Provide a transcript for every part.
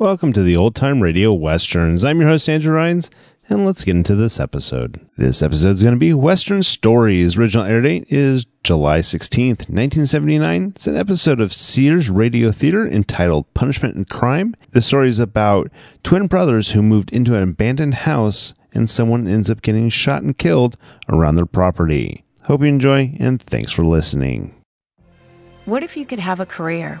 Welcome to the Old Time Radio Westerns. I'm your host, Andrew Rhynes, and let's get into this episode. This episode is going to be Western Stories. Original air date is July 16th, 1979. It's an episode of Sears Radio Theater entitled Punishment and Crime. The story is about twin brothers who moved into an abandoned house and someone ends up getting shot and killed around their property. Hope you enjoy, and thanks for listening. What if you could have a career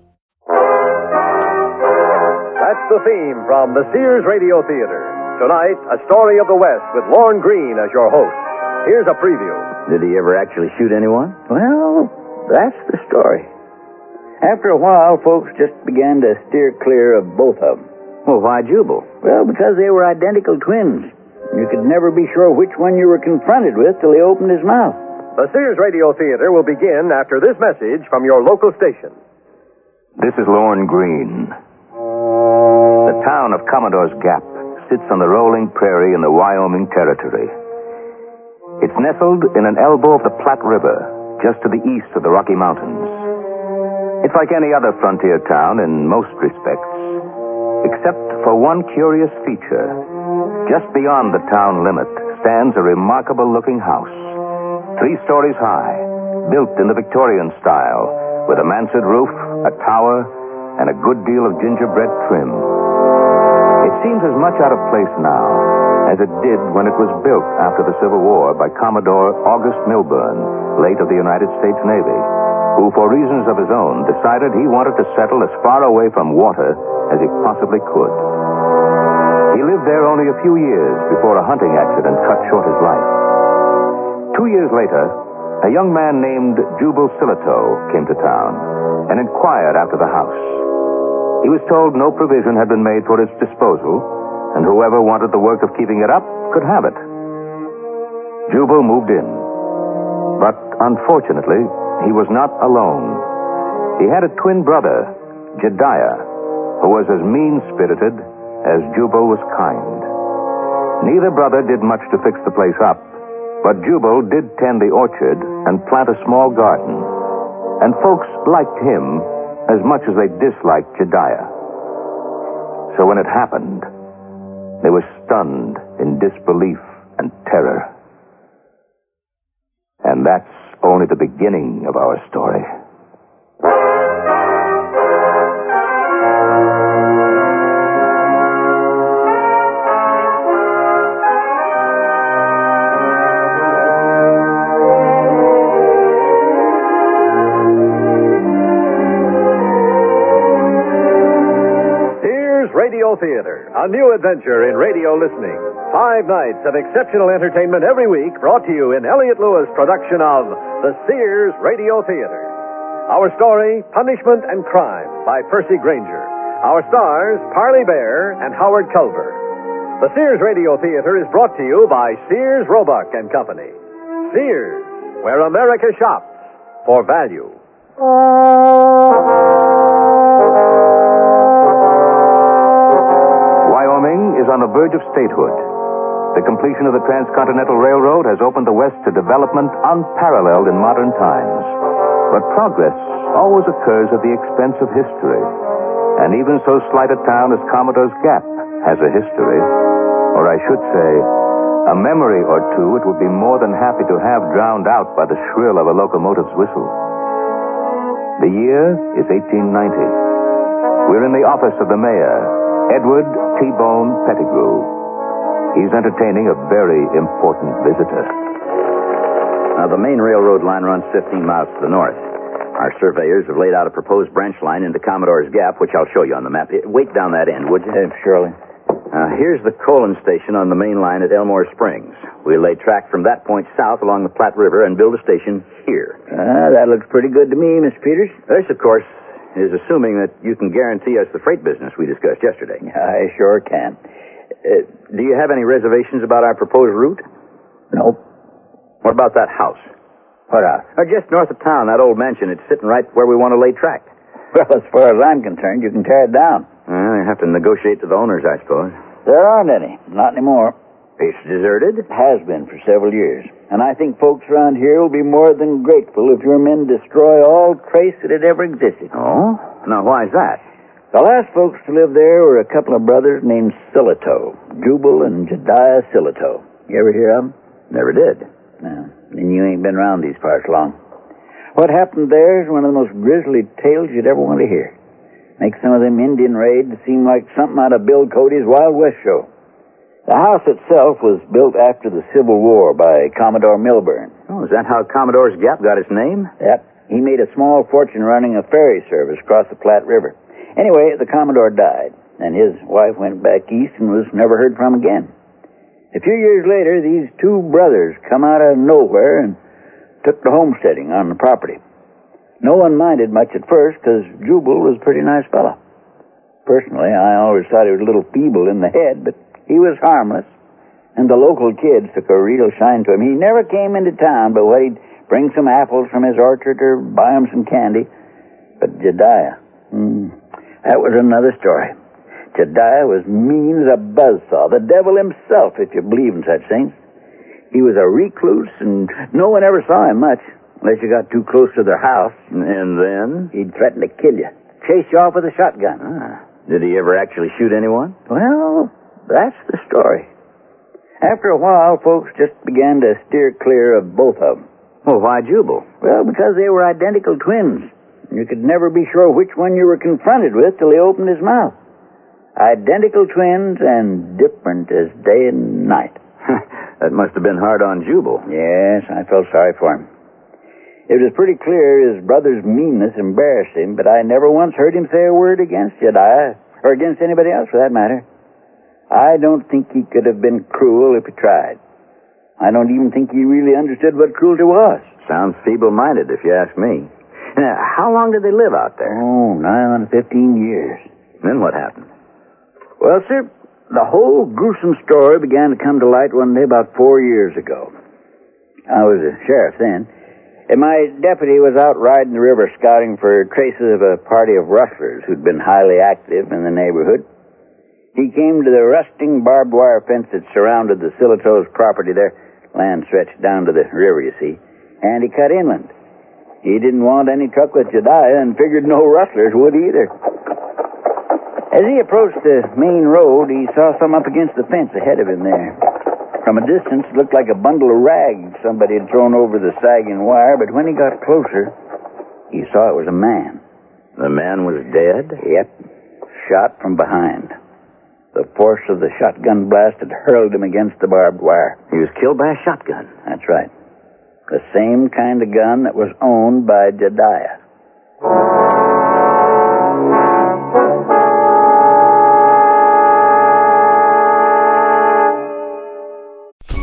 That's the theme from the Sears Radio Theater. Tonight, a story of the West with Lorne Greene as your host. Here's a preview. Did he ever actually shoot anyone? Well, that's the story. After a while, folks just began to steer clear of both of them. Well, why Jubal? Well, because they were identical twins. You could never be sure which one you were confronted with till he opened his mouth. The Sears Radio Theater will begin after this message from your local station. This is Lorne Greene. The town of Commodore's Gap sits on the rolling prairie in the Wyoming Territory. It's nestled in an elbow of the Platte River, just to the east of the Rocky Mountains. It's like any other frontier town in most respects, except for one curious feature. Just beyond the town limit stands a remarkable looking house, three stories high, built in the Victorian style, with a mansard roof, a tower, and a good deal of gingerbread trim. It seems as much out of place now as it did when it was built after the Civil War by Commodore August Milburn, late of the United States Navy, who, for reasons of his own, decided he wanted to settle as far away from water as he possibly could. He lived there only a few years before a hunting accident cut short his life. Two years later, a young man named Jubal Silito came to town and inquired after the house. He was told no provision had been made for its disposal, and whoever wanted the work of keeping it up could have it. Jubal moved in. But unfortunately, he was not alone. He had a twin brother, Jediah, who was as mean spirited as Jubal was kind. Neither brother did much to fix the place up, but Jubal did tend the orchard and plant a small garden, and folks liked him as much as they disliked Jediah. So when it happened, they were stunned in disbelief and terror. And that's only the beginning of our story. Radio Theater, a new adventure in radio listening. Five nights of exceptional entertainment every week brought to you in Elliott Lewis production of the Sears Radio Theater. Our story, Punishment and Crime by Percy Grainger. Our stars, Parley Baer and Howard Culver. The Sears Radio Theater is brought to you by Sears Roebuck and Company. Sears, where America shops for value. Oh. Is on the verge of statehood. The completion of the Transcontinental Railroad has opened the West to development unparalleled in modern times. But progress always occurs at the expense of history. And even so slight a town as Commodore's Gap has a history, or I should say, A memory or two it would be more than happy to have drowned out by the shrill of a locomotive's whistle. The year is 1890. We're in the office of the mayor, Edward T-Bone Pettigrew. He's entertaining a very important visitor. Now, the main railroad line runs 15 miles to the north. Our surveyors have laid out a proposed branch line into Commodore's Gap, which I'll show you on the map. Wait down that end, would you? Uh, surely. Uh, here's the coaling station on the main line at Elmore Springs. We'll lay track from that point south along the Platte River and build a station here. Ah, that looks pretty good to me, Miss Peters. This, of course, is assuming that you can guarantee us the freight business we discussed yesterday. I sure can. Uh, do you have any reservations about our proposed route? Nope. What about that house? What house? Or just north of town, that old mansion. It's sitting right where we want to lay track. Well, as far as I'm concerned, you can tear it down. Well, you have to negotiate to the owners, I suppose. There aren't any. Not anymore. It's deserted? Has been for several years. And I think folks around here will be more than grateful if your men destroy all trace that it ever existed. Oh? Now, why is that? The last folks to live there were a couple of brothers named Silito, Jubal and Jediah Silito. You ever hear of them? Never did. No. Then you ain't been around these parts long. What happened there is one of the most grisly tales you'd ever want to hear. Makes some of them Indian raids seem like something out of Bill Cody's Wild West show. The house itself was built after the Civil War by Commodore Milburn. Oh, is that how Commodore's Gap got its name? Yep. He made a small fortune running a ferry service across the Platte River. Anyway, the Commodore died, and his wife went back east and was never heard from again. A few years later, these two brothers come out of nowhere and took to homesteading on the property. No one minded much at first because Jubal was a pretty nice fellow. Personally, I always thought he was a little feeble in the head, but he was harmless, and the local kids took a real shine to him. He never came into town, but what he'd bring some apples from his orchard or buy him some candy. But Jediah, hmm, that was another story. Jediah was mean as a buzzsaw, the devil himself, if you believe in such things. He was a recluse, and no one ever saw him much, unless you got too close to their house. And then? He'd threaten to kill you, chase you off with a shotgun. Ah. Did he ever actually shoot anyone? Well, that's the story. After a while, folks just began to steer clear of both of them. Well, why Jubal? Well, because they were identical twins. You could never be sure which one you were confronted with till he opened his mouth. Identical twins and different as day and night. that must have been hard on Jubal. Yes, I felt sorry for him. It was pretty clear his brother's meanness embarrassed him, but I never once heard him say a word against Jediah, or against anybody else for that matter. I don't think he could have been cruel if he tried. I don't even think he really understood what cruelty was. Sounds feeble-minded, if you ask me. Now, how long did they live out there? Oh, nigh on 15 years. Then what happened? Well, sir, the whole gruesome story began to come to light one day about four years ago. I was a sheriff then, and my deputy was out riding the river scouting for traces of a party of rustlers who'd been highly active in the neighborhood. He came to the rusting barbed wire fence that surrounded the Silito's property there. Land stretched down to the river, you see. And he cut inland. He didn't want any truck with Jediah and figured no rustlers would either. As he approached the main road, he saw some up against the fence ahead of him there. From a distance, it looked like a bundle of rags somebody had thrown over the sagging wire, but when he got closer, he saw it was a man. The man was dead? Yep. Shot from behind. The force of the shotgun blast had hurled him against the barbed wire. He was killed by a shotgun. That's right. The same kind of gun that was owned by Jediah.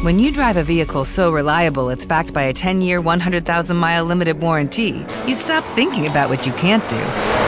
When you drive a vehicle so reliable it's backed by a 10 year, 100,000 mile limited warranty, you stop thinking about what you can't do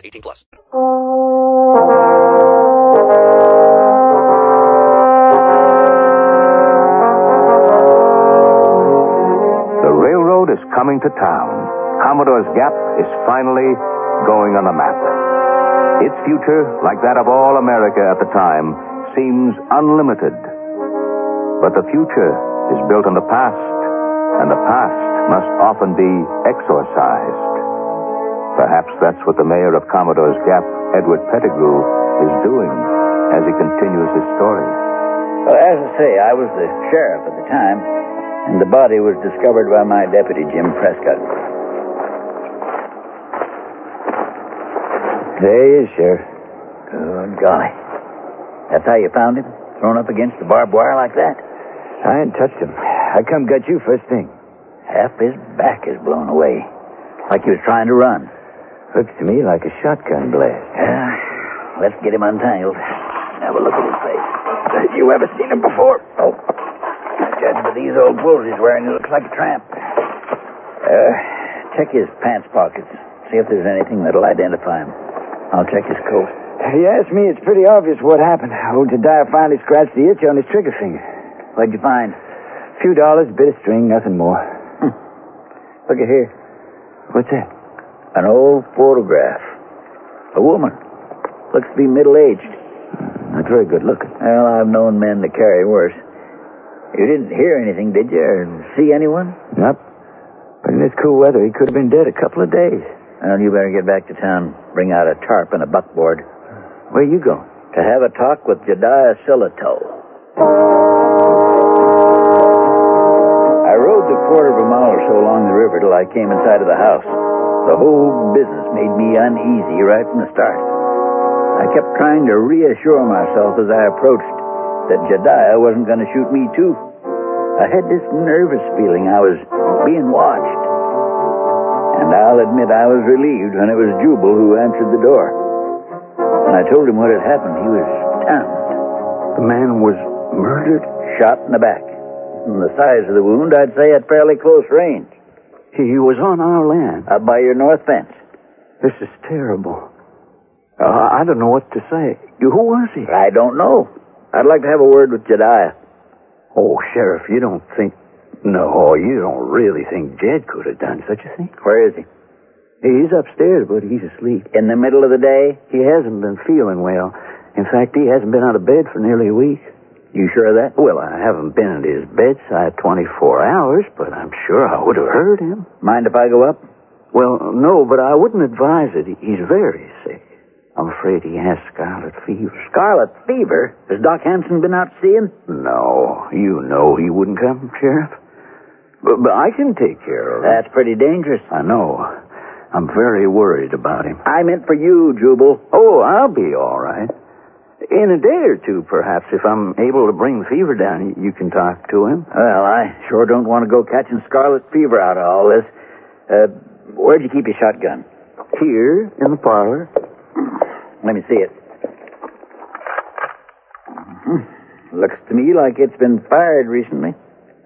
18 plus. The railroad is coming to town. Commodore's Gap is finally going on the map. Its future, like that of all America at the time, seems unlimited. But the future is built on the past, and the past must often be exorcised. Perhaps that's what the mayor of Commodore's Gap, Edward Pettigrew, is doing as he continues his story. Well, as I say, I was the sheriff at the time, and the body was discovered by my deputy, Jim Prescott. There he is, Sheriff. Good golly. That's how you found him? Thrown up against the barbed wire like that? I ain't touched him. I come got you first thing. Half his back is blown away. Like he was trying to run. Looks to me like a shotgun blast. Yeah. Let's get him untangled. Have a look at his face. You ever seen him before? Oh. Judging by these old clothes he's wearing, he looks like a tramp. Uh, check his pants pockets. See if there's anything that'll identify him. I'll check his coat. You ask me, it's pretty obvious what happened. Old Jediah finally scratched the itch on his trigger finger. What'd you find? A few dollars, a bit of string, nothing more. Hmm. Look at here. What's that? An old photograph. A woman. Looks to be middle-aged. Not very good looking. Well, I've known men to carry worse. You didn't hear anything, did you? Or see anyone? Nope. But in this cool weather, he could have been dead a couple of days. Well, you better get back to town. Bring out a tarp and a buckboard. Where are you going? To have a talk with Jediah Silito. I rode the quarter of a mile or so along the river till I came inside of the house. The whole business made me uneasy right from the start. I kept trying to reassure myself as I approached that Jediah wasn't going to shoot me, too. I had this nervous feeling I was being watched. And I'll admit I was relieved when it was Jubal who answered the door. When I told him what had happened, he was stunned. The man was murdered? Shot in the back. From the size of the wound, I'd say at fairly close range. He was on our land. Up by your north fence. This is terrible. Uh, I don't know what to say. Who was he? I don't know. I'd like to have a word with Jediah. Oh, Sheriff, you don't think. No, you don't really think Jed could have done such a thing? Where is he? He's upstairs, but he's asleep. In the middle of the day? He hasn't been feeling well. In fact, he hasn't been out of bed for nearly a week. You sure of that? Well, I haven't been at his bedside 24 hours, but I'm sure I would have heard him. Mind if I go up? Well, no, but I wouldn't advise it. He's very sick. I'm afraid he has scarlet fever. Scarlet fever? Has Doc Hanson been out seeing? No, you know he wouldn't come, Sheriff. But, but I can take care of him. That's pretty dangerous. I know. I'm very worried about him. I meant for you, Jubal. Oh, I'll be all right. In a day or two, perhaps, if I'm able to bring the fever down, you can talk to him. Well, I sure don't want to go catching scarlet fever out of all this. Uh, where'd you keep your shotgun? Here, in the parlor. Let me see it. Mm-hmm. Looks to me like it's been fired recently.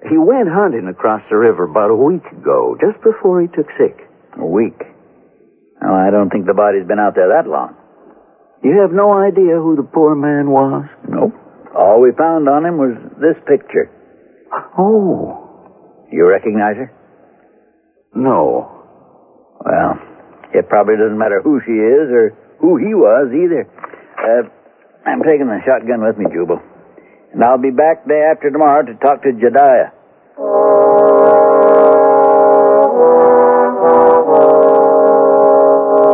He went hunting across the river about a week ago, just before he took sick. A week? Oh, I don't think the body's been out there that long. You have no idea who the poor man was? Nope. All we found on him was this picture. Oh. You recognize her? No. Well, it probably doesn't matter who she is or who he was either. Uh, I'm taking the shotgun with me, Jubal. And I'll be back day after tomorrow to talk to Jediah.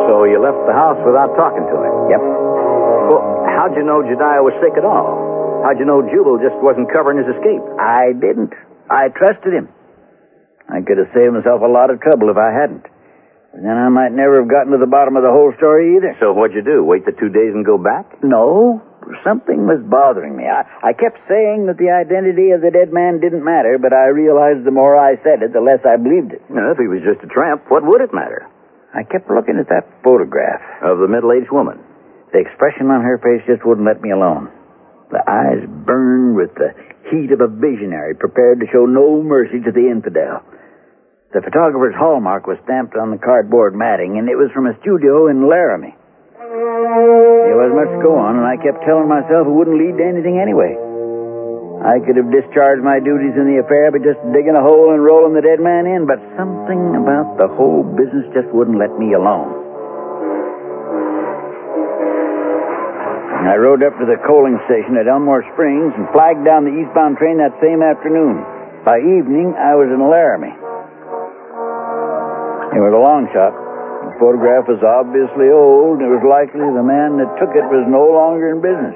So you left the house without talking to him? Yep. How'd you know Jediah was sick at all? How'd you know Jubal just wasn't covering his escape? I didn't. I trusted him. I could have saved myself a lot of trouble if I hadn't. And Then I might never have gotten to the bottom of the whole story either. So what'd you do? Wait the two days and go back? No, something was bothering me. I, I kept saying that the identity of the dead man didn't matter, but I realized the more I said it, the less I believed it. Well, if he was just a tramp, what would it matter? I kept looking at that photograph. Of the middle-aged woman. The expression on her face just wouldn't let me alone. The eyes burned with the heat of a visionary prepared to show no mercy to the infidel. The photographer's hallmark was stamped on the cardboard matting, and it was from a studio in Laramie. There wasn't much to go on, and I kept telling myself it wouldn't lead to anything anyway. I could have discharged my duties in the affair by just digging a hole and rolling the dead man in, but something about the whole business just wouldn't let me alone. I rode up to the coaling station at Elmore Springs and flagged down the eastbound train that same afternoon. By evening, I was in Laramie. It was a long shot. The photograph was obviously old, and it was likely the man that took it was no longer in business.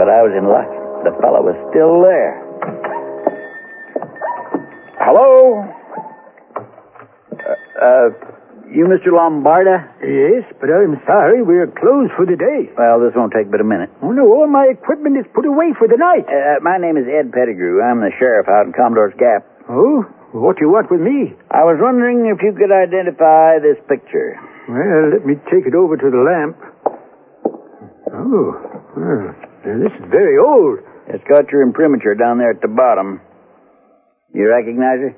But I was in luck. The fellow was still there. Hello? Uh, uh, you Mr. Lombardo? Yes, but I'm sorry, we're closed for the day. Well, this won't take but a minute. Oh, no, all my equipment is put away for the night. Uh, my name is Ed Pettigrew. I'm the sheriff out in Commodore's Gap. Oh? What do you want with me? I was wondering if you could identify this picture. Well, let me take it over to the lamp. Oh, well, this is very old. It's got your imprimatur down there at the bottom. You recognize her?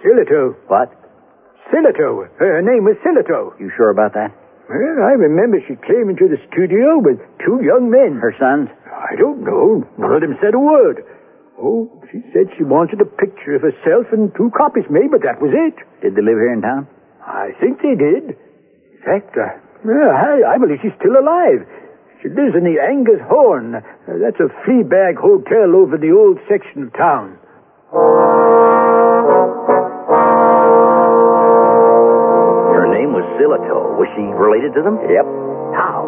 Silito. What? Silito. Her name was Silito. You sure about that? Well, I remember she came into the studio with two young men. Her sons? I don't know. None of them said a word. Oh, she said she wanted a picture of herself and two copies made, but that was it. Did they live here in town? I think they did. In fact, uh, I, I believe she's still alive. She lives in the Angus Horn. Uh, that's a flea bag hotel over the old section of town. Name was Was she related to them? Yep. How?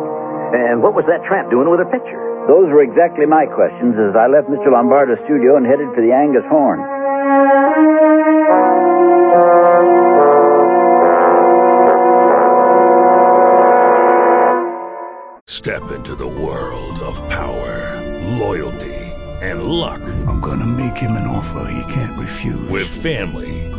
And what was that tramp doing with her picture? Those were exactly my questions as I left Mr. Lombardo's studio and headed for the Angus Horn. Step into the world of power, loyalty, and luck. I'm gonna make him an offer he can't refuse. With family,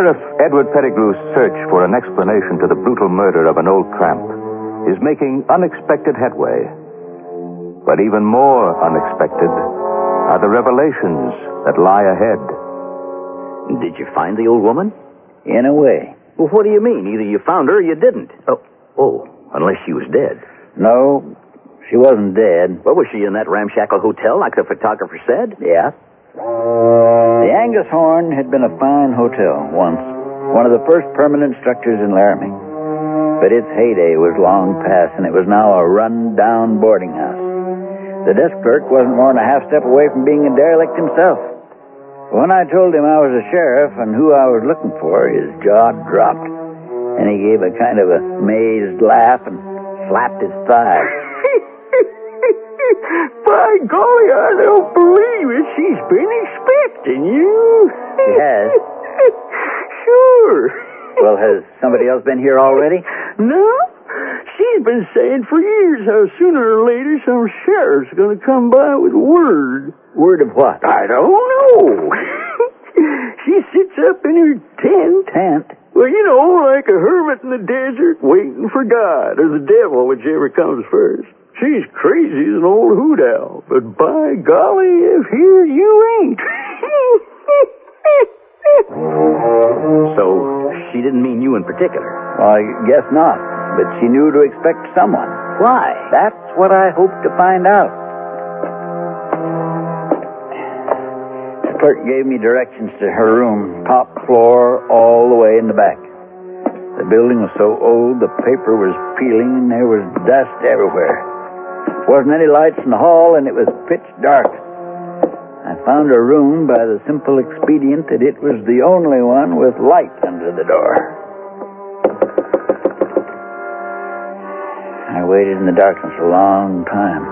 Sheriff Edward Pettigrew's search for an explanation to the brutal murder of an old tramp is making unexpected headway. But even more unexpected are the revelations that lie ahead. Did you find the old woman? In a way. Well, what do you mean? Either you found her or you didn't. Oh, oh, unless she was dead. No, she wasn't dead. Well, was she in that ramshackle hotel like the photographer said? Yeah. The Angus Horn had been a fine hotel once, one of the first permanent structures in Laramie. But its heyday was long past, and it was now a run-down boarding house. The desk clerk wasn't more than a half step away from being a derelict himself. When I told him I was a sheriff and who I was looking for, his jaw dropped, and he gave a kind of a mazed laugh and slapped his thigh. By golly, I don't believe it. She's been expecting you. She has. sure. Well, has somebody else been here already? No. She's been saying for years how sooner or later some sheriff's going to come by with word. Word of what? I don't know. she sits up in her tent. Tent? Well, you know, like a hermit in the desert waiting for God, or the devil, whichever comes first. She's crazy as an old hoot owl, but by golly, if here you ain't. so, she didn't mean you in particular? I guess not, but she knew to expect someone. Why? That's what I hope to find out. The clerk gave me directions to her room, top floor, all the way in the back. The building was so old, the paper was peeling, and there was dust everywhere. There wasn't any lights in the hall, and it was pitch dark. I found a room by the simple expedient that it was the only one with light under the door. I waited in the darkness a long time.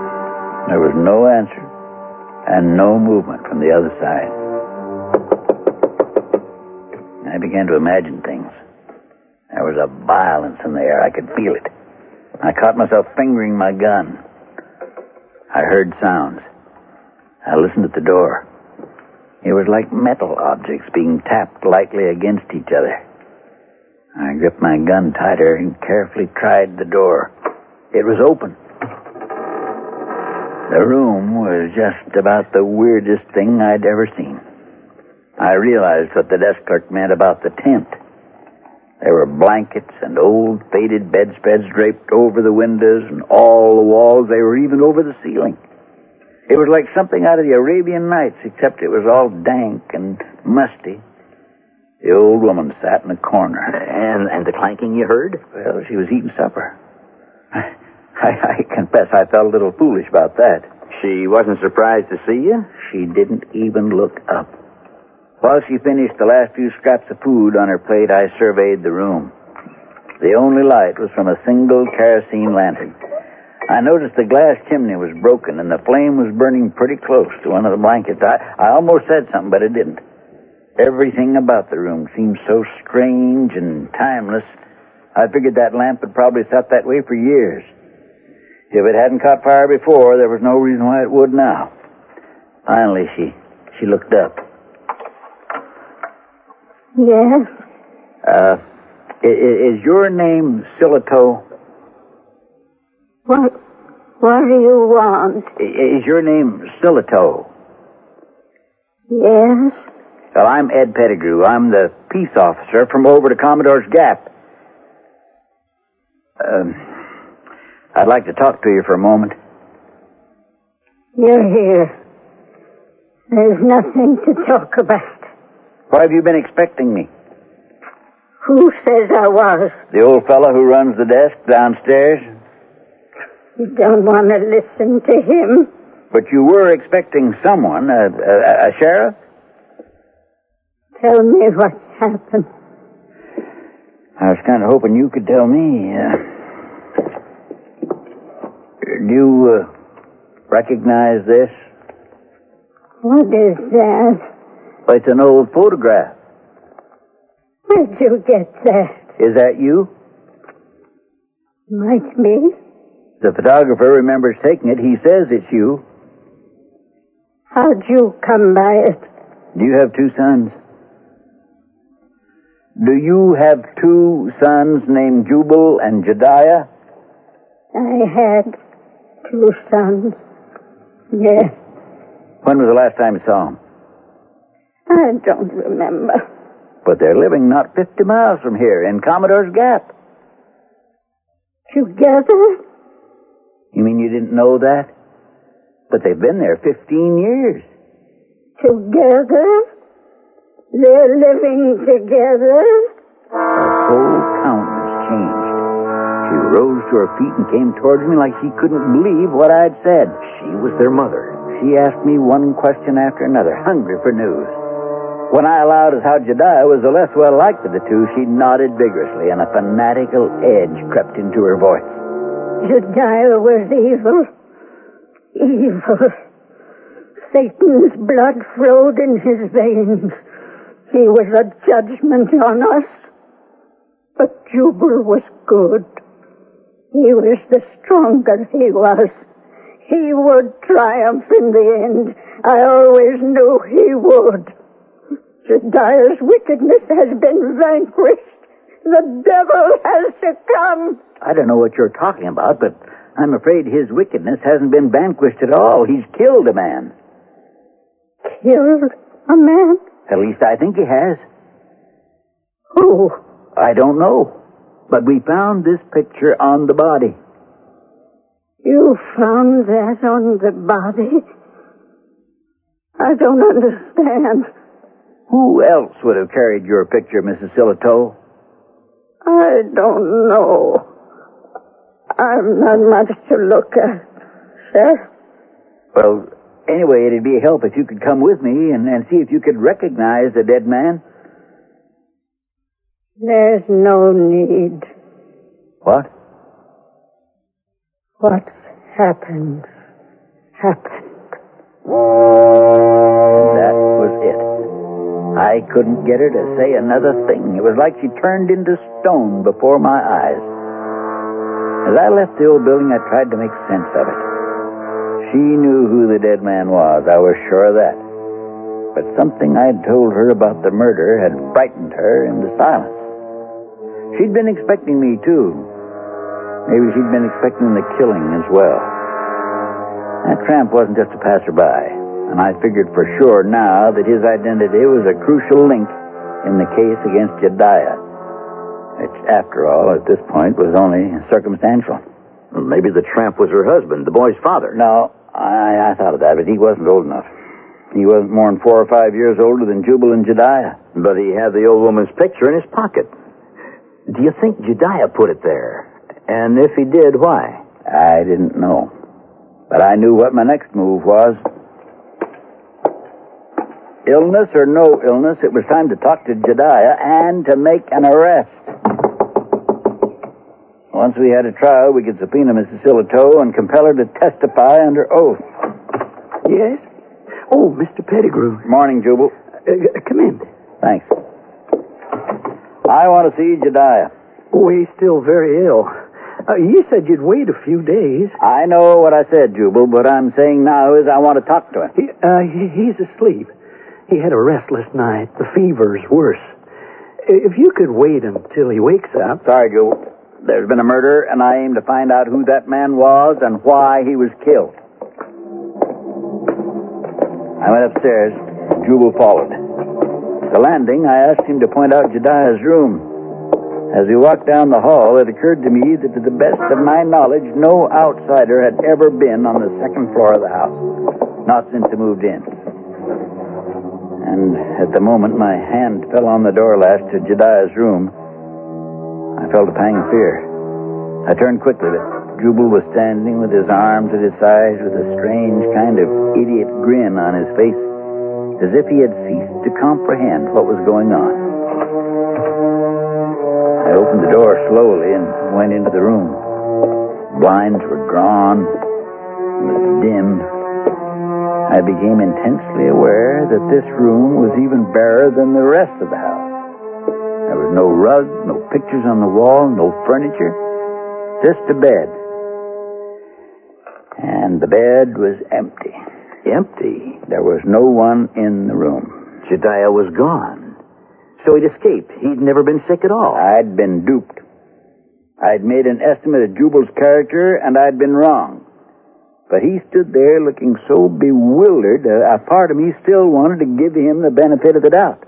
There was no answer and no movement from the other side. I began to imagine things. There was a violence in the air. I could feel it. I caught myself fingering my gun. I heard sounds. I listened at the door. It was like metal objects being tapped lightly against each other. I gripped my gun tighter and carefully tried the door. It was open. The room was just about the weirdest thing I'd ever seen. I realized what the desk clerk meant about the tent. There were blankets and old faded bedspreads draped over the windows and all the walls. They were even over the ceiling. It was like something out of the Arabian Nights, except it was all dank and musty. The old woman sat in a corner. And and the clanking you heard? Well, she was eating supper. I, I confess I felt a little foolish about that. She wasn't surprised to see you? She didn't even look up. While she finished the last few scraps of food on her plate, I surveyed the room. The only light was from a single kerosene lantern. I noticed the glass chimney was broken and the flame was burning pretty close to one of the blankets. I, I almost said something, but I didn't. Everything about the room seemed so strange and timeless. I figured that lamp had probably sat that way for years. If it hadn't caught fire before, there was no reason why it would now. Finally, she she looked up. Yes? Uh, is, is your name Silito? What, what do you want? Is your name Silito? Yes? Well, I'm Ed Pettigrew. I'm the peace officer from over to Commodore's Gap. Um, I'd like to talk to you for a moment. You're here. There's nothing to talk about. Why have you been expecting me? Who says I was? The old fellow who runs the desk downstairs? You don't want to listen to him? But you were expecting someone, a, a, a sheriff? Tell me what's happened. I was kind of hoping you could tell me. Uh, do you uh, recognize this? What is that? It's an old photograph. Where'd you get that? Is that you? Might be. The photographer remembers taking it. He says it's you. How'd you come by it? Do you have two sons? Do you have two sons named Jubal and Jediah? I had two sons. Yes. When was the last time you saw them? I don't remember. But they're living not 50 miles from here in Commodore's Gap. Together? You mean you didn't know that? But they've been there 15 years. Together? They're living together? Her whole countenance changed. She rose to her feet and came towards me like she couldn't believe what I'd said. She was their mother. She asked me one question after another, hungry for news. When I allowed as how Jediah was the less well liked of the two, she nodded vigorously, and a fanatical edge crept into her voice. Jediah was evil. Evil. Satan's blood flowed in his veins. He was a judgment on us. But Jubal was good. He was the stronger he was. He would triumph in the end. I always knew he would. Jediah's wickedness has been vanquished. The devil has succumbed. I don't know what you're talking about, but I'm afraid his wickedness hasn't been vanquished at all. He's killed a man. Killed a man? At least I think he has. Who? I don't know. But we found this picture on the body. You found that on the body? I don't understand. Who else would have carried your picture, Mrs. Silito? I don't know. I'm not much to look at, sir. Well, anyway, it'd be a help if you could come with me and, and see if you could recognize the dead man. There's no need. What? What's happened, happened. That was it. I couldn't get her to say another thing. It was like she turned into stone before my eyes. As I left the old building, I tried to make sense of it. She knew who the dead man was, I was sure of that. But something I'd told her about the murder had frightened her into silence. She'd been expecting me, too. Maybe she'd been expecting the killing as well. That tramp wasn't just a passerby, and I figured for sure now that his identity was a crucial link in the case against Jediah, which, after all, at this point was only circumstantial. Well, maybe the tramp was her husband, the boy's father. No, I, I thought of that, but he wasn't old enough. He wasn't more than four or five years older than Jubal and Jediah. But he had the old woman's picture in his pocket. Do you think Jediah put it there? And if he did, why? I didn't know. But I knew what my next move was. Illness or no illness, it was time to talk to Jediah and to make an arrest. Once we had a trial, we could subpoena Mrs. Silito and compel her to testify under oath. Yes? Oh, Mr. Pettigrew. Morning, Jubal. Uh, come in. Thanks. I want to see Jediah. Oh, he's still very ill. Uh, you said you'd wait a few days. I know what I said, Jubal. What I'm saying now is I want to talk to him. He, uh, he, he's asleep. He had a restless night. The fever's worse. If you could wait until he wakes up. Sorry, Jubal. There's been a murder, and I aim to find out who that man was and why he was killed. I went upstairs. Jubal followed. At the landing, I asked him to point out Jediah's room. As we walked down the hall, it occurred to me that to the best of my knowledge, no outsider had ever been on the second floor of the house. Not since he moved in. And at the moment my hand fell on the door latch to Jediah's room, I felt a pang of fear. I turned quickly, but Jubal was standing with his arms at his sides with a strange kind of idiot grin on his face, as if he had ceased to comprehend what was going on. I opened the door slowly and went into the room. Blinds were drawn. It was dim. I became intensely aware that this room was even barer than the rest of the house. There was no rug, no pictures on the wall, no furniture, just a bed. And the bed was empty. Empty? There was no one in the room. Jediah was gone. So he'd escaped. He'd never been sick at all. I'd been duped. I'd made an estimate of Jubal's character, and I'd been wrong. But he stood there looking so bewildered, a, a part of me still wanted to give him the benefit of the doubt.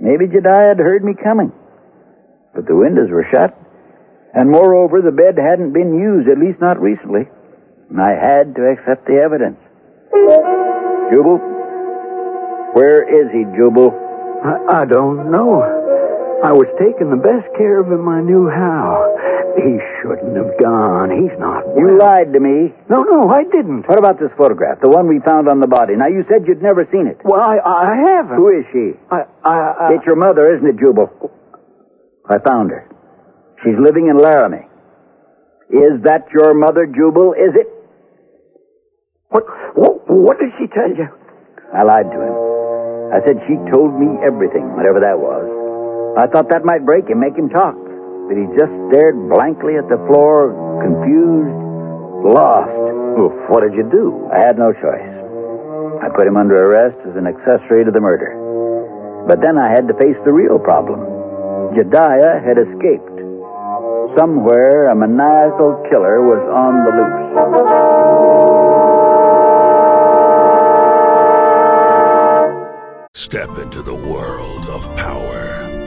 Maybe Jediah had heard me coming. But the windows were shut, and moreover, the bed hadn't been used, at least not recently. And I had to accept the evidence. Jubal? Where is he, Jubal? I, I don't know. I was taking the best care of him I knew how. He shouldn't have gone. He's not well. You lied to me. No, no, I didn't. What about this photograph, the one we found on the body? Now, you said you'd never seen it. Well, I, I haven't. Who is she? I, I, I... It's your mother, isn't it, Jubal? I found her. She's living in Laramie. Is that your mother, Jubal? Is it? What, what, what did she tell you? I lied to him. I said she told me everything, whatever that was. I thought that might break him, make him talk. But he just stared blankly at the floor, confused, lost. Well, what did you do? I had no choice. I put him under arrest as an accessory to the murder. But then I had to face the real problem. Jediah had escaped. Somewhere, a maniacal killer was on the loose. Step into the world of power,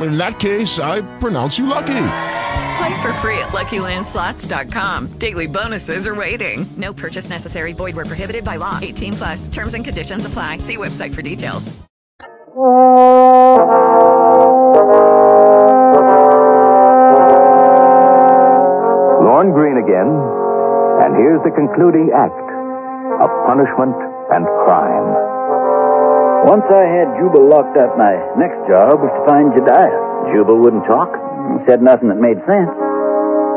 In that case, I pronounce you lucky. Play for free at LuckyLandSlots.com. Daily bonuses are waiting. No purchase necessary. Void where prohibited by law. 18 plus. Terms and conditions apply. See website for details. Lorne Greene again, and here's the concluding act of punishment and crime. Once I had Jubal locked up, my next job was to find Jediah. Jubal wouldn't talk? He said nothing that made sense.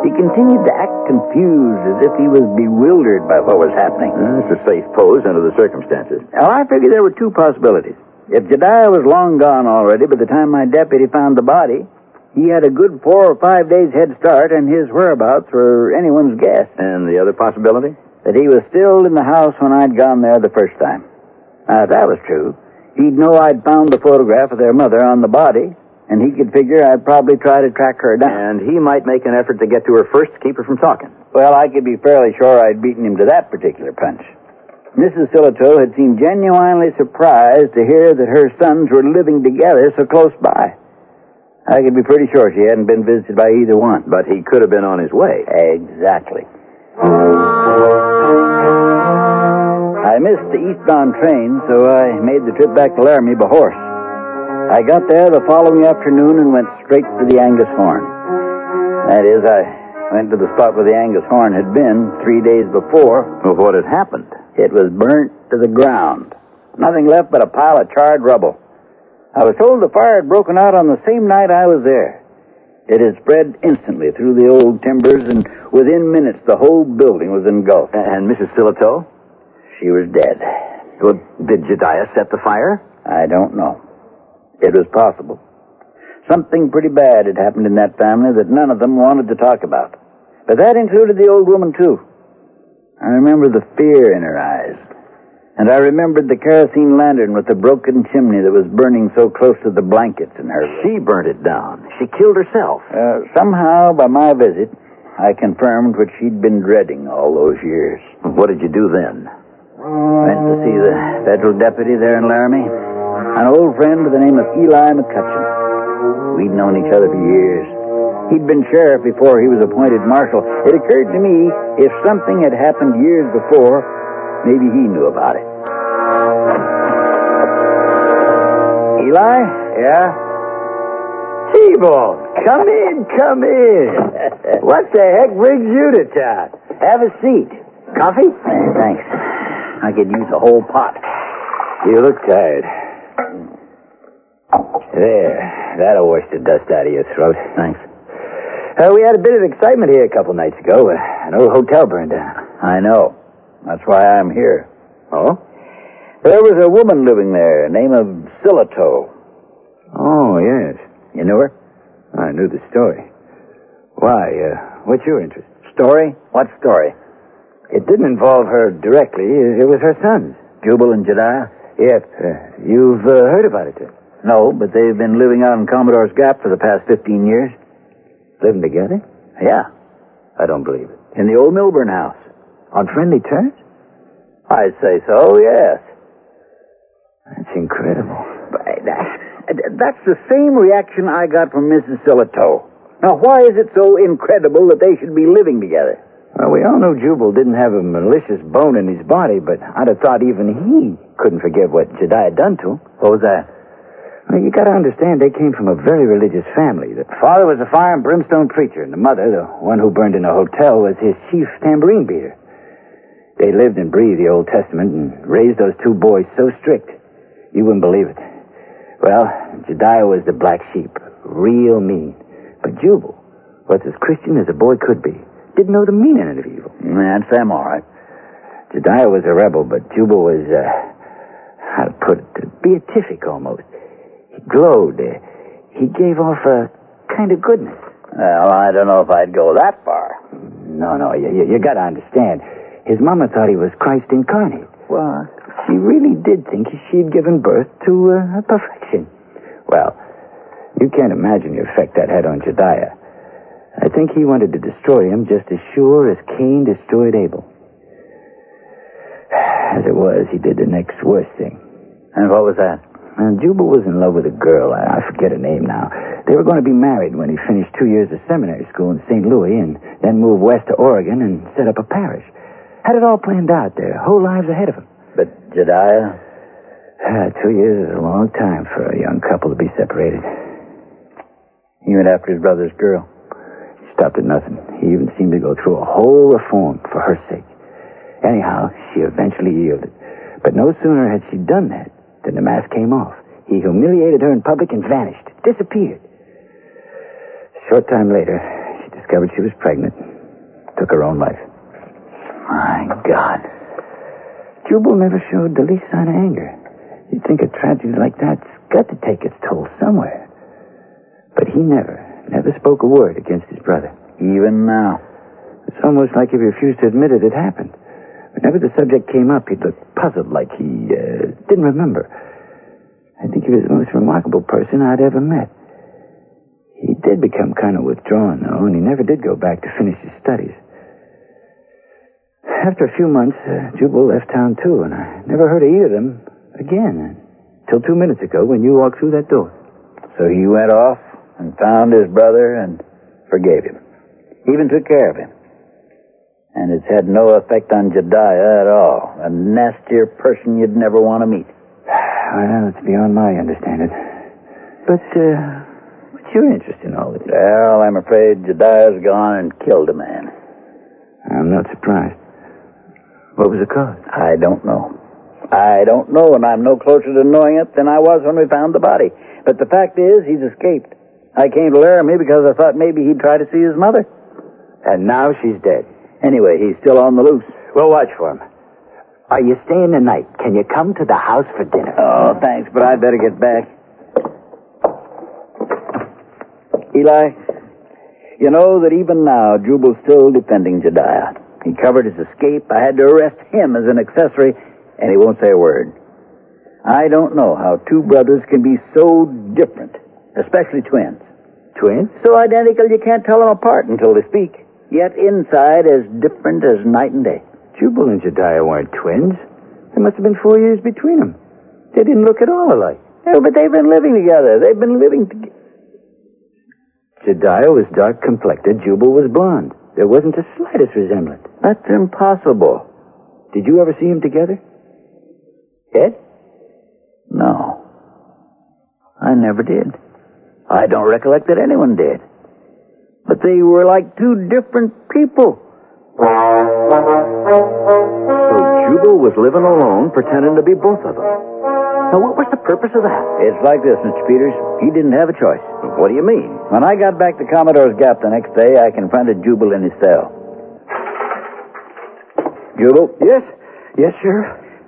He continued to act confused as if he was bewildered by what was happening. That's a safe pose under the circumstances. Now, I figured there were two possibilities. If Jediah was long gone already by the time my deputy found the body, he had a good four or five days head start, and his whereabouts were anyone's guess. And the other possibility? That he was still in the house when I'd gone there the first time. Now, if that was true, he'd know I'd found the photograph of their mother on the body, and he could figure I'd probably try to track her down. And he might make an effort to get to her first to keep her from talking. Well, I could be fairly sure I'd beaten him to that particular punch. Mrs. Silito had seemed genuinely surprised to hear that her sons were living together so close by. I could be pretty sure she hadn't been visited by either one. But he could have been on his way. Exactly. I missed the eastbound train, so I made the trip back to Laramie by horse. I got there the following afternoon and went straight to the Angus Horn. That is, I went to the spot where the Angus Horn had been three days before. Well, what had happened? It was burnt to the ground. Nothing left but a pile of charred rubble. I was told the fire had broken out on the same night I was there. It had spread instantly through the old timbers, and within minutes the whole building was engulfed. And Mrs. Silito? She was dead. Well, did Jediah set the fire? I don't know. It was possible. Something pretty bad had happened in that family that none of them wanted to talk about. But that included the old woman, too. I remember the fear in her eyes. And I remembered the kerosene lantern with the broken chimney that was burning so close to the blankets in her. She burnt it down. She killed herself. Uh, somehow, by my visit, I confirmed what she'd been dreading all those years. What did you do then? Went to see the federal deputy there in Laramie, an old friend by the name of Eli McCutcheon. We'd known each other for years. He'd been sheriff before he was appointed marshal. It occurred to me if something had happened years before, maybe he knew about it. Eli? Yeah? T-Bone, come in, come in. what the heck brings you to town? Have a seat. Coffee? Hey, thanks. I could use a whole pot. You look tired. There, that'll wash the dust out of your throat. Thanks. Uh, we had a bit of excitement here a couple nights ago. An old hotel burned down. I know. That's why I'm here. Oh? There was a woman living there, name of Silito. Oh, yes. You knew her? I knew the story. Why, uh, what's your interest? Story? What story? It didn't involve her directly. It was her sons. Jubal and Jediah? Yep. Uh, you've uh, heard about it, then? No, but they've been living out in Commodore's Gap for the past 15 years. Living together? Yeah. I don't believe it. In the old Milburn house. On friendly terms? I'd say so, yes. That's incredible. But that's the same reaction I got from Mrs. Silito. Now, why is it so incredible that they should be living together? Well, we all know Jubal didn't have a malicious bone in his body, but I'd have thought even he couldn't forgive what Jediah done to him. What was that? Well, you gotta understand, they came from a very religious family. The father was a fire and brimstone preacher, and the mother, the one who burned in a hotel, was his chief tambourine beater. They lived and breathed the Old Testament and raised those two boys so strict, you wouldn't believe it. Well, Jediah was the black sheep, real mean. But Jubal was as Christian as a boy could be. Didn't know the meaning of evil. That's them, all right. Jediah was a rebel, but Jubal was, uh, how to put it, beatific almost. He glowed. Uh, he gave off a kind of goodness. Well, I don't know if I'd go that far. No, no, you, you, you gotta understand. His mama thought he was Christ incarnate. What? She really did think she'd given birth to uh, perfection. Well, you can't imagine the effect that had on Jediah. I think he wanted to destroy him just as sure as Cain destroyed Abel. As it was, he did the next worst thing. And what was that? And Jubal was in love with a girl. I I forget her name now. They were going to be married when he finished two years of seminary school in St. Louis and then moved west to Oregon and set up a parish. Had it all planned out, their whole lives ahead of him. But Jediah? Ah, two years is a long time for a young couple to be separated. He went after his brother's girl. Stopped at nothing. He even seemed to go through a whole reform for her sake. Anyhow, she eventually yielded. But no sooner had she done that than the mask came off. He humiliated her in public and vanished, disappeared. A short time later, she discovered she was pregnant, took her own life. My God. Jubal never showed the least sign of anger. You'd think a tragedy like that's got to take its toll somewhere. But he never, never spoke a word against his brother. Even now. It's almost like he refused to admit it had happened. Whenever the subject came up, he'd look puzzled, like he uh, didn't remember. I think he was the most remarkable person I'd ever met. He did become kind of withdrawn, though, and he never did go back to finish his studies. After a few months, uh, Jubal left town, too, and I never heard of either of them again until two minutes ago when you walked through that door. So he went off and found his brother and forgave him. Even took care of him. And it's had no effect on Jediah at all. A nastier person you'd never want to meet. Well, it's beyond my understanding. But, uh, what's your interest in all this? Well, I'm afraid Jediah's gone and killed a man. I'm not surprised. What was the cause? I don't know. I don't know, and I'm no closer to knowing it than I was when we found the body. But the fact is, he's escaped. I came to Laramie because I thought maybe he'd try to see his mother. And now she's dead. Anyway, he's still on the loose. We'll watch for him. Are you staying the night? Can you come to the house for dinner? Oh, thanks, but I'd better get back. Eli, you know that even now, Jubal's still defending Jediah. He covered his escape. I had to arrest him as an accessory, and he won't say a word. I don't know how two brothers can be so different, especially twins. Twins? So identical you can't tell them apart until they speak. Yet inside as different as night and day. Jubal and Jediah weren't twins. There must have been four years between them. They didn't look at all alike. Yeah, but they've been living together. They've been living together. Jediah was dark complected. Jubal was blonde. There wasn't the slightest resemblance. That's impossible. Did you ever see them together? Ed? No. I never did. I don't recollect that anyone did. But they were like two different people. So Jubal was living alone, pretending to be both of them. Now, what was the purpose of that? It's like this, Mr. Peters. He didn't have a choice. What do you mean? When I got back to Commodore's Gap the next day, I confronted Jubal in his cell. Jubal? Yes? Yes, sir.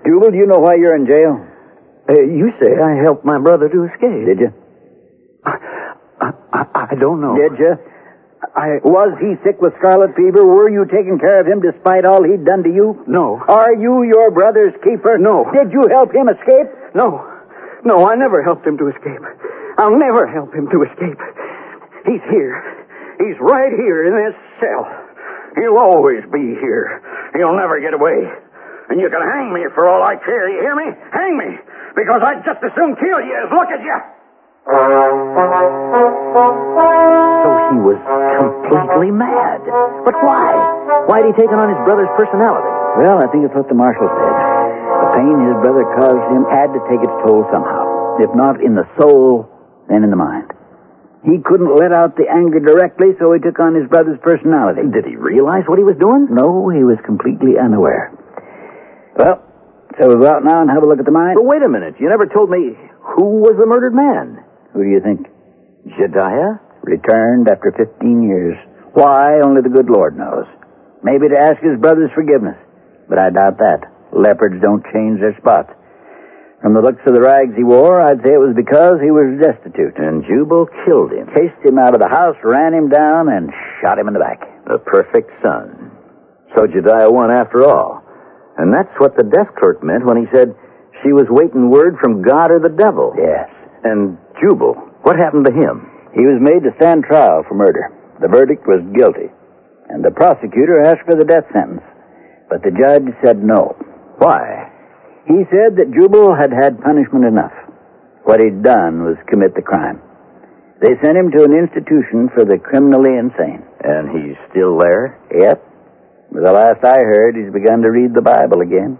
Jubal, do you know why you're in jail? Uh, you say I helped my brother to escape. Did you? I, I, I don't know. Did you? I Was he sick with scarlet fever? Were you taking care of him despite all he'd done to you? No. Are you your brother's keeper? No. Did you help him escape? No. No, I never helped him to escape. I'll never help him to escape. He's here. He's right here in this cell. He'll always be here. He'll never get away. And you can hang me for all I care, you hear me? Hang me! Because I'd just as soon kill you as look at you! So he was completely mad. But why? Why had he taken on his brother's personality? Well, I think it's what the marshal said. The pain his brother caused him had to take its toll somehow. If not in the soul, then in the mind. He couldn't let out the anger directly, so he took on his brother's personality. Did he realize what he was doing? No, he was completely unaware. Well, so we'll go out now and have a look at the mine? But wait a minute. You never told me who was the murdered man? Who do you think? Jediah? Returned after 15 years. Why, only the good Lord knows. Maybe to ask his brother's forgiveness. But I doubt that. Leopards don't change their spots. From the looks of the rags he wore, I'd say it was because he was destitute. And Jubal killed him. Chased him out of the house, ran him down, and shot him in the back. The perfect son. So Jediah won after all. And that's what the desk clerk meant when he said she was waiting word from God or the devil. Yes. And Jubal, what happened to him? He was made to stand trial for murder. The verdict was guilty. And the prosecutor asked for the death sentence. But the judge said no. Why? He said that Jubal had had punishment enough. What he'd done was commit the crime. They sent him to an institution for the criminally insane. And he's still there? Yep. The last I heard, he's begun to read the Bible again.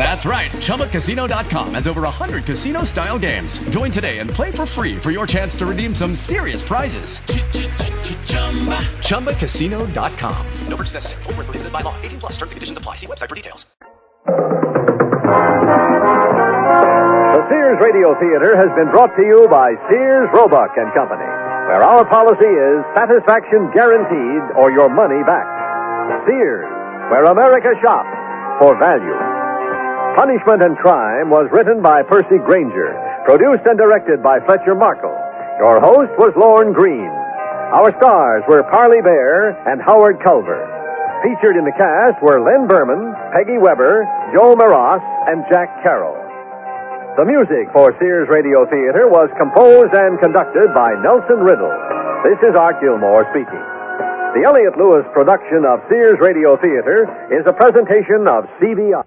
That's right. ChumbaCasino.com has over 100 casino style games. Join today and play for free for your chance to redeem some serious prizes. ChumbaCasino.com. No purchase necessary. Full prohibited by law. 18 plus terms and conditions apply. See website for details. The Sears Radio Theater has been brought to you by Sears Roebuck and Company, where our policy is satisfaction guaranteed or your money back. Sears, where America shops for value. Punishment and Crime was written by Percy Grainger, produced and directed by Fletcher Markle. Your host was Lorne Greene. Our stars were Parley Baer and Howard Culver. Featured in the cast were Len Birman, Peggy Webber, Joe Maross, and Jack Carroll. The music for Sears Radio Theater was composed and conducted by Nelson Riddle. This is Art Gilmore speaking. The Elliott Lewis production of Sears Radio Theater is a presentation of CBI.